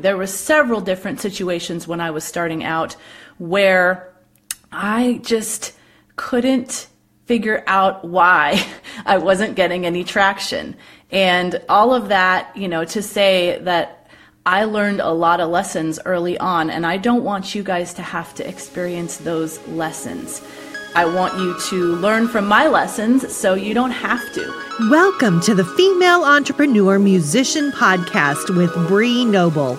There were several different situations when I was starting out where I just couldn't figure out why I wasn't getting any traction. And all of that, you know, to say that I learned a lot of lessons early on, and I don't want you guys to have to experience those lessons. I want you to learn from my lessons so you don't have to. Welcome to the Female Entrepreneur Musician Podcast with Bree Noble.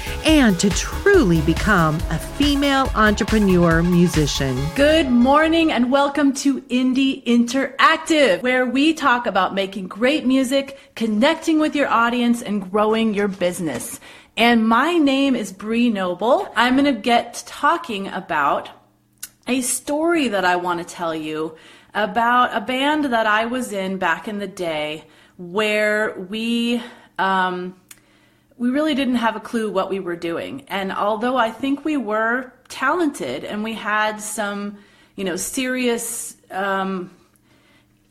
and to truly become a female entrepreneur musician. Good morning and welcome to Indie Interactive, where we talk about making great music, connecting with your audience, and growing your business. And my name is Bree Noble. I'm going to get talking about a story that I want to tell you about a band that I was in back in the day where we um, we really didn't have a clue what we were doing. And although I think we were talented and we had some, you know, serious, um,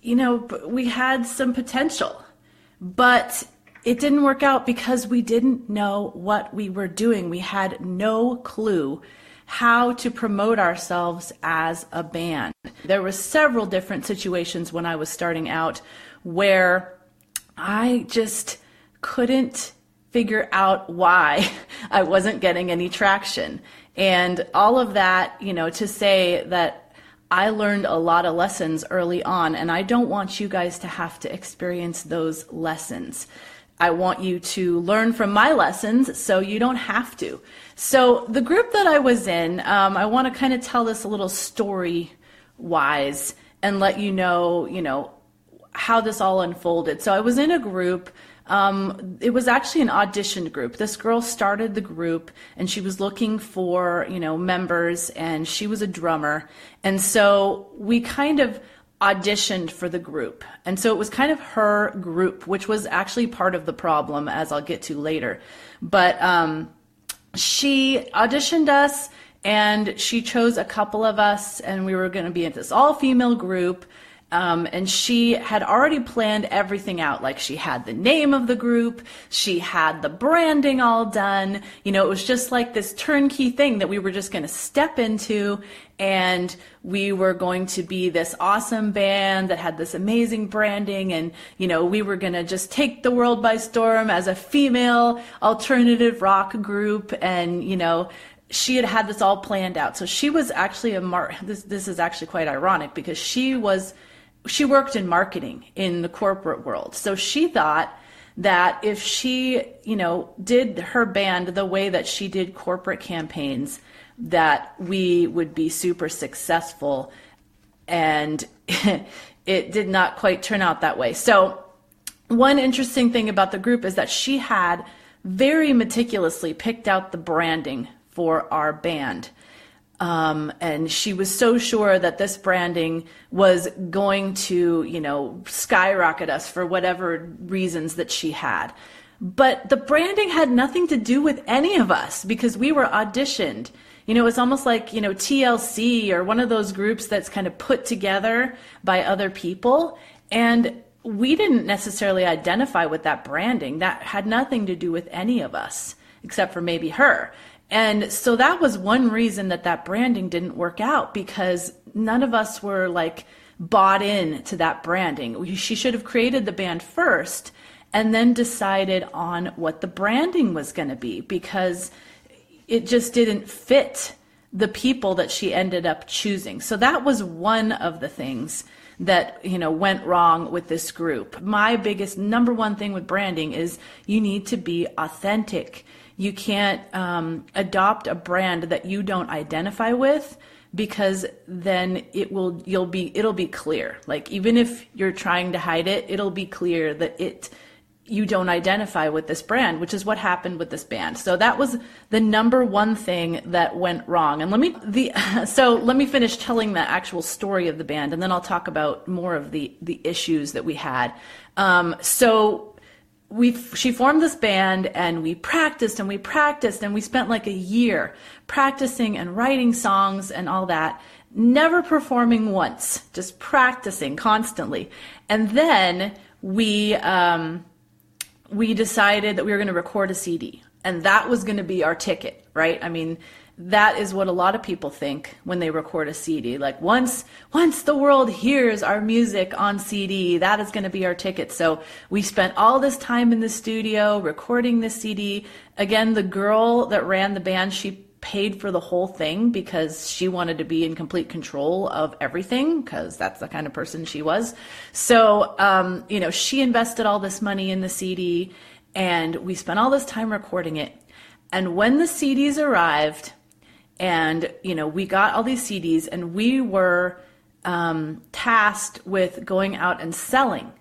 you know, we had some potential, but it didn't work out because we didn't know what we were doing. We had no clue how to promote ourselves as a band. There were several different situations when I was starting out where I just couldn't figure out why I wasn't getting any traction. And all of that, you know, to say that I learned a lot of lessons early on, and I don't want you guys to have to experience those lessons. I want you to learn from my lessons so you don't have to. So, the group that I was in, um, I want to kind of tell this a little story wise and let you know, you know, how this all unfolded. So, I was in a group um, it was actually an audition group. This girl started the group and she was looking for, you know, members and she was a drummer. And so we kind of auditioned for the group. And so it was kind of her group, which was actually part of the problem, as I'll get to later. But um, she auditioned us and she chose a couple of us, and we were going to be in this all female group. Um, and she had already planned everything out. Like she had the name of the group, she had the branding all done. You know, it was just like this turnkey thing that we were just going to step into. And we were going to be this awesome band that had this amazing branding. And, you know, we were going to just take the world by storm as a female alternative rock group. And, you know, she had had this all planned out. So she was actually a mar- this this is actually quite ironic because she was she worked in marketing in the corporate world. So she thought that if she, you know, did her band the way that she did corporate campaigns, that we would be super successful. And it did not quite turn out that way. So, one interesting thing about the group is that she had very meticulously picked out the branding for our band. Um, and she was so sure that this branding was going to, you know, skyrocket us for whatever reasons that she had. But the branding had nothing to do with any of us because we were auditioned. You know, it's almost like, you know, TLC or one of those groups that's kind of put together by other people. And we didn't necessarily identify with that branding. That had nothing to do with any of us, except for maybe her. And so that was one reason that that branding didn't work out because none of us were like bought in to that branding. She should have created the band first and then decided on what the branding was going to be because it just didn't fit the people that she ended up choosing. So that was one of the things that you know went wrong with this group. My biggest number one thing with branding is you need to be authentic. You can't um, adopt a brand that you don't identify with because then it will you'll be it'll be clear. Like even if you're trying to hide it, it'll be clear that it you don't identify with this brand, which is what happened with this band. So that was the number one thing that went wrong. And let me the so let me finish telling the actual story of the band, and then I'll talk about more of the the issues that we had. Um, so we she formed this band and we practiced and we practiced and we spent like a year practicing and writing songs and all that never performing once just practicing constantly and then we um, we decided that we were going to record a CD and that was going to be our ticket, right? I mean, that is what a lot of people think when they record a CD. Like once once the world hears our music on CD, that is going to be our ticket. So we spent all this time in the studio recording this CD. Again, the girl that ran the band, she paid for the whole thing because she wanted to be in complete control of everything because that's the kind of person she was. So, um, you know, she invested all this money in the CD and we spent all this time recording it. And when the CDs arrived, and you know, we got all these CDs, and we were um, tasked with going out and selling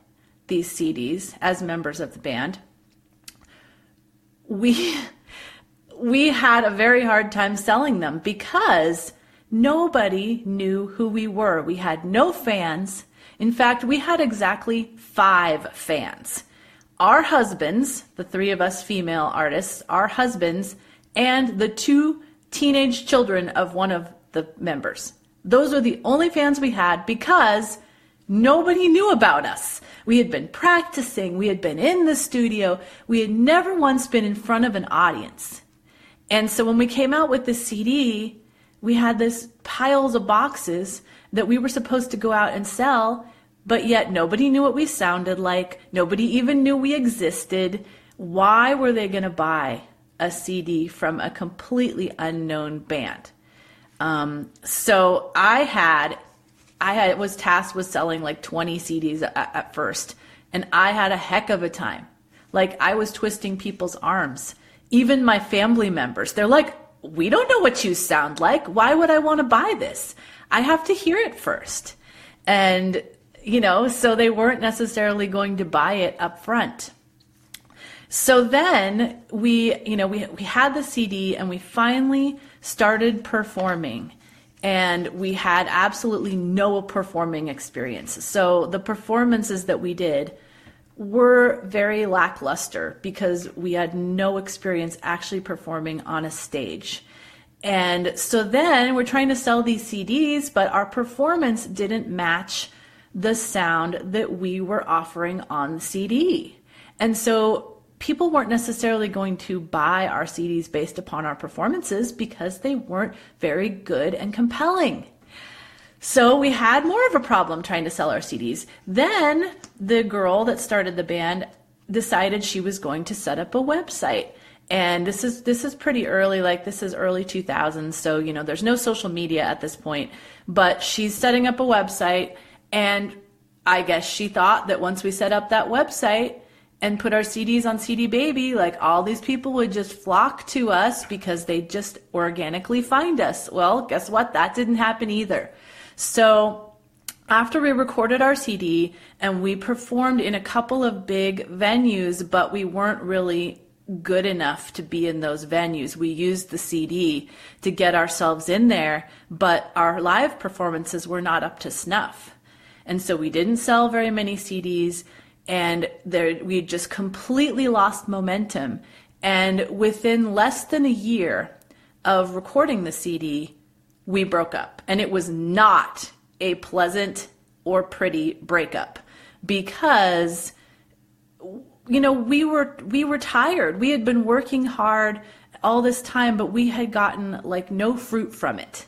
these CDs as members of the band. We we had a very hard time selling them because nobody knew who we were. We had no fans. In fact, we had exactly five fans our husbands, the three of us female artists, our husbands, and the two teenage children of one of the members. Those were the only fans we had because nobody knew about us. We had been practicing, we had been in the studio, we had never once been in front of an audience. And so when we came out with the CD, we had this piles of boxes that we were supposed to go out and sell, but yet nobody knew what we sounded like. Nobody even knew we existed. Why were they going to buy a CD from a completely unknown band? Um, so I had, I had was tasked with selling like 20 CDs at, at first, and I had a heck of a time. Like I was twisting people's arms even my family members, they're like, we don't know what you sound like. Why would I want to buy this? I have to hear it first. And, you know, so they weren't necessarily going to buy it up front. So then we, you know, we, we had the CD and we finally started performing and we had absolutely no performing experience. So the performances that we did, were very lackluster because we had no experience actually performing on a stage. And so then we're trying to sell these CDs, but our performance didn't match the sound that we were offering on the CD. And so people weren't necessarily going to buy our CDs based upon our performances because they weren't very good and compelling. So we had more of a problem trying to sell our CDs. Then the girl that started the band decided she was going to set up a website. And this is this is pretty early, like this is early 2000s, so you know there's no social media at this point. But she's setting up a website, and I guess she thought that once we set up that website and put our CDs on CD Baby, like all these people would just flock to us because they just organically find us. Well, guess what? That didn't happen either. So after we recorded our CD and we performed in a couple of big venues, but we weren't really good enough to be in those venues. We used the CD to get ourselves in there, but our live performances were not up to snuff. And so we didn't sell very many CDs and there, we just completely lost momentum. And within less than a year of recording the CD, we broke up. And it was not a pleasant or pretty breakup because you know we were we were tired we had been working hard all this time but we had gotten like no fruit from it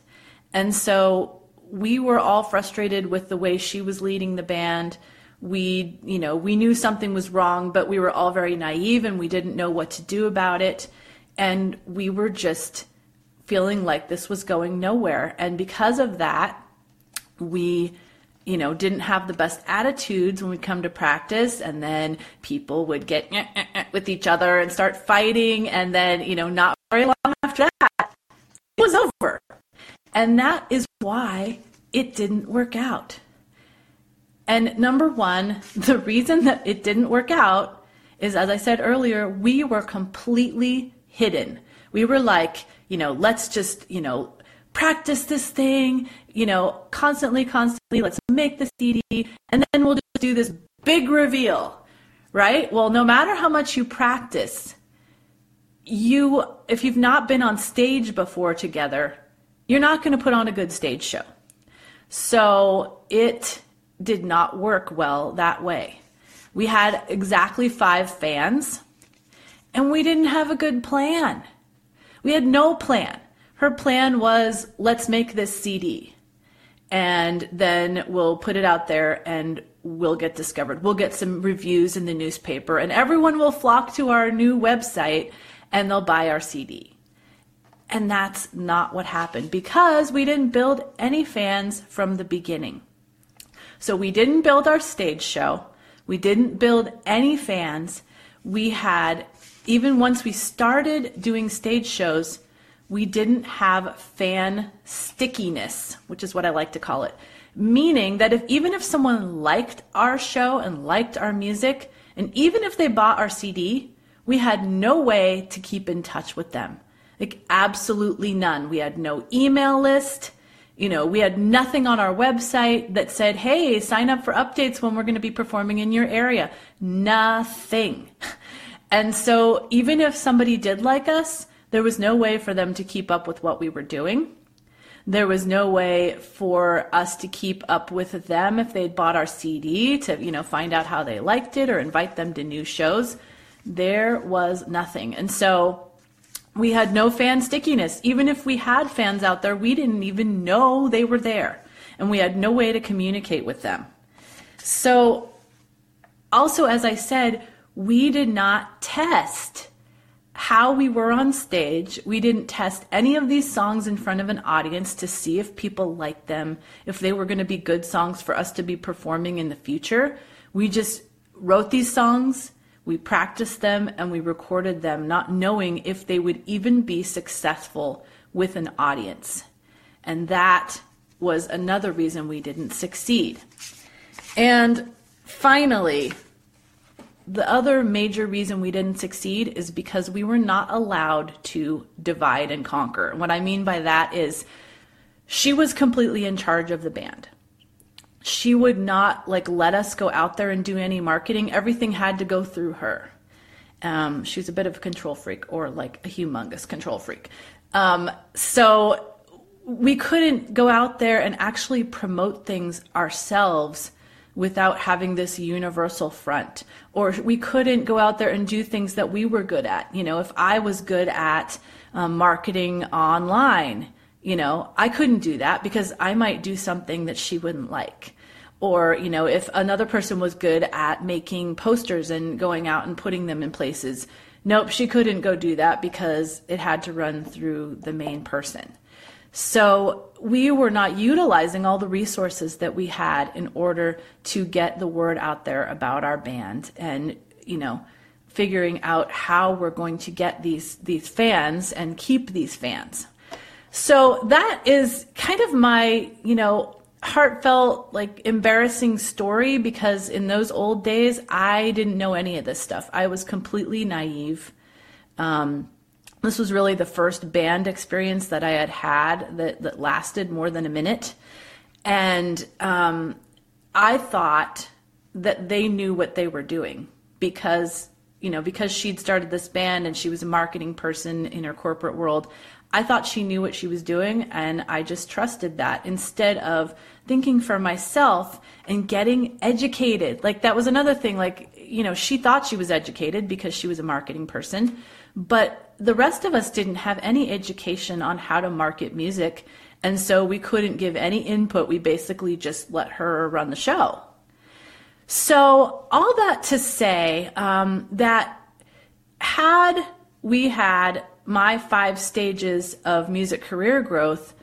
and so we were all frustrated with the way she was leading the band we you know we knew something was wrong but we were all very naive and we didn't know what to do about it. And we were just feeling like this was going nowhere. And because of that, we you know didn't have the best attitudes when we come to practice. And then people would get eh, eh, eh, with each other and start fighting. And then you know not very long after that it was over. And that is why it didn't work out and number one the reason that it didn't work out is, as I said earlier, we were completely hidden. We were like, you know, let's just, you know, practice this thing, you know, constantly, constantly, let's make the CD, and then we'll just do this big reveal, right? Well, no matter how much you practice, you, if you've not been on stage before together, you're not going to put on a good stage show. So it did not work well that way. We had exactly five fans, and we didn't have a good plan. We had no plan. Her plan was let's make this CD, and then we'll put it out there and we'll get discovered. We'll get some reviews in the newspaper, and everyone will flock to our new website and they'll buy our CD. And that's not what happened because we didn't build any fans from the beginning. So we didn't build our stage show. We didn't build any fans. We had, even once we started doing stage shows, we didn't have fan stickiness, which is what I like to call it. Meaning that if even if someone liked our show and liked our music, and even if they bought our CD, we had no way to keep in touch with them. Like, absolutely none. We had no email list. You know, we had nothing on our website that said, hey, sign up for updates when we're going to be performing in your area. Nothing. And so, even if somebody did like us, there was no way for them to keep up with what we were doing. There was no way for us to keep up with them if they'd bought our CD to, you know, find out how they liked it or invite them to new shows. There was nothing. And so we had no fan stickiness. Even if we had fans out there, we didn't even know they were there. And we had no way to communicate with them. So, also, as I said, we did not test how we were on stage. We didn't test any of these songs in front of an audience to see if people liked them, if they were going to be good songs for us to be performing in the future. We just wrote these songs we practiced them and we recorded them, not knowing if they would even be successful with an audience. And that was another reason we didn't succeed. And finally, the other major reason we didn't succeed is because we were not allowed to divide and conquer. What I mean by that is she was completely in charge of the band she would not like let us go out there and do any marketing. Everything had to go through her. Um, she's a bit of a control freak, or like a humongous control freak. Um, so we couldn't go out there and actually promote things ourselves without having this universal front. Or we couldn't go out there and do things that we were good at. You know, if I was good at um, marketing online, you know, I couldn't do that because I might do something that she wouldn't like. Or, you know, if another person was good at making posters and going out and putting them in places, nope, she couldn't go do that because it had to run through the main person. So we were not utilizing all the resources that we had in order to get the word out there about our band and, you know, figuring out how we're going to get these these fans and keep these fans. So that is kind of my, you know, heartfelt, like embarrassing story because in those old days, I didn't know any of this stuff. I was completely naive. Um, this was really the first band experience that I had had that, that lasted more than a minute. And um, I thought that they knew what they were doing because, you know, because she'd started this band and she was a marketing person in her corporate world. I thought she knew what she was doing, and I just trusted that instead of thinking for myself and getting educated. Like, that was another thing. Like, you know, she thought she was educated because she was a marketing person, but the rest of us didn't have any education on how to market music. And so we couldn't give any input. We basically just let her run the show. So, all that to say um, that had we had my five stages of music career growth,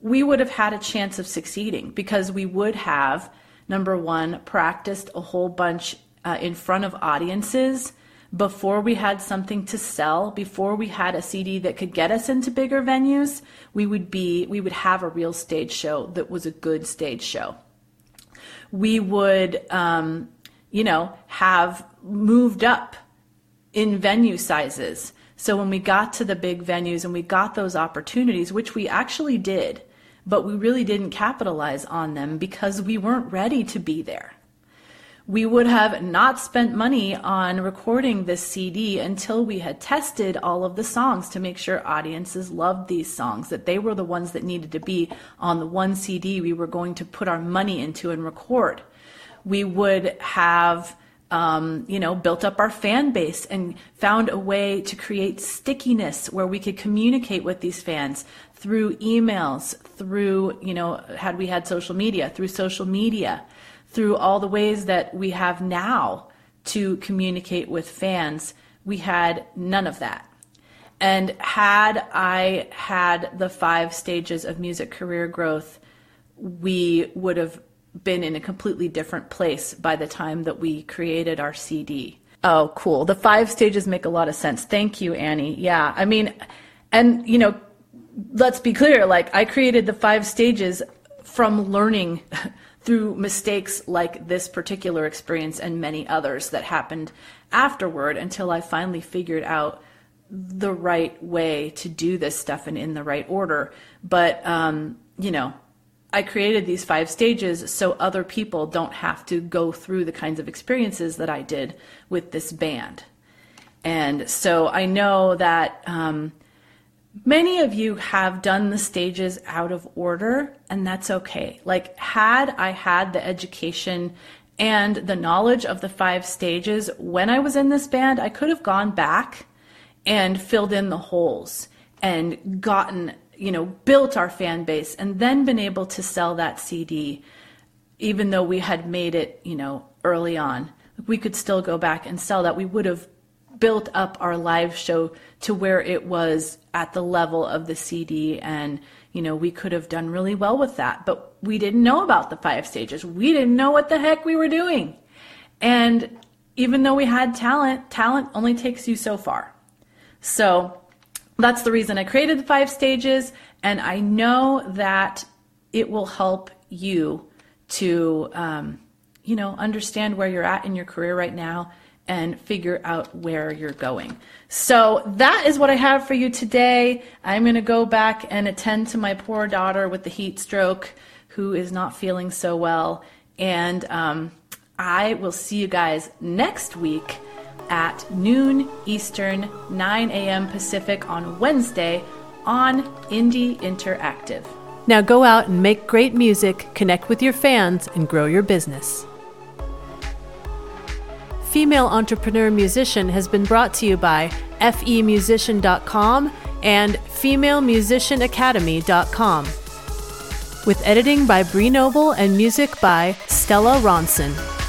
we would have had a chance of succeeding because we would have, number one, practiced a whole bunch uh, in front of audiences before we had something to sell before we had a cd that could get us into bigger venues we would be we would have a real stage show that was a good stage show we would um, you know have moved up in venue sizes. So when we got to the big venues and we got those opportunities, which we actually did, but we really didn't capitalize on them because we weren't ready to be there. We would have not spent money on recording this CD until we had tested all of the songs to make sure audiences loved these songs, that they were the ones that needed to be on the one CD we were going to put our money into and record. We would have um, you know, built up our fan base and found a way to create stickiness where we could communicate with these fans through emails, through, you know, had we had social media, through social media, through all the ways that we have now to communicate with fans. We had none of that. And had I had the five stages of music career growth, we would have been in a completely different place by the time that we created our CD. Oh, cool. The five stages make a lot of sense. Thank you, Annie. Yeah. I mean, and, you know, let's be clear like, I created the five stages from learning through mistakes like this particular experience and many others that happened afterward until I finally figured out the right way to do this stuff and in the right order. But, um, you know, I created these five stages so other people don't have to go through the kinds of experiences that I did with this band. And so I know that um, many of you have done the stages out of order, and that's okay. Like, had I had the education and the knowledge of the five stages when I was in this band, I could have gone back and filled in the holes and gotten you know, built our fan base and then been able to sell that CD, even though we had made it, you know, early on. We could still go back and sell that. We would have built up our live show to where it was at the level of the CD and you know we could have done really well with that but we didn't know about the five stages we didn't know what the heck we were doing and even though we had talent talent only takes you so far so that's the reason I created the five stages, and I know that it will help you to, um, you know, understand where you're at in your career right now and figure out where you're going. So that is what I have for you today. I'm going to go back and attend to my poor daughter with the heat stroke who is not feeling so well. And um, I will see you guys next week at noon Eastern, 9 a.m. Pacific on Wednesday on Indie Interactive. Now go out and make great music, connect with your fans, and grow your business. Female Entrepreneur Musician has been brought to you by femusician.com and femalemusicianacademy.com. With editing by Bree Noble and music by Stella Ronson.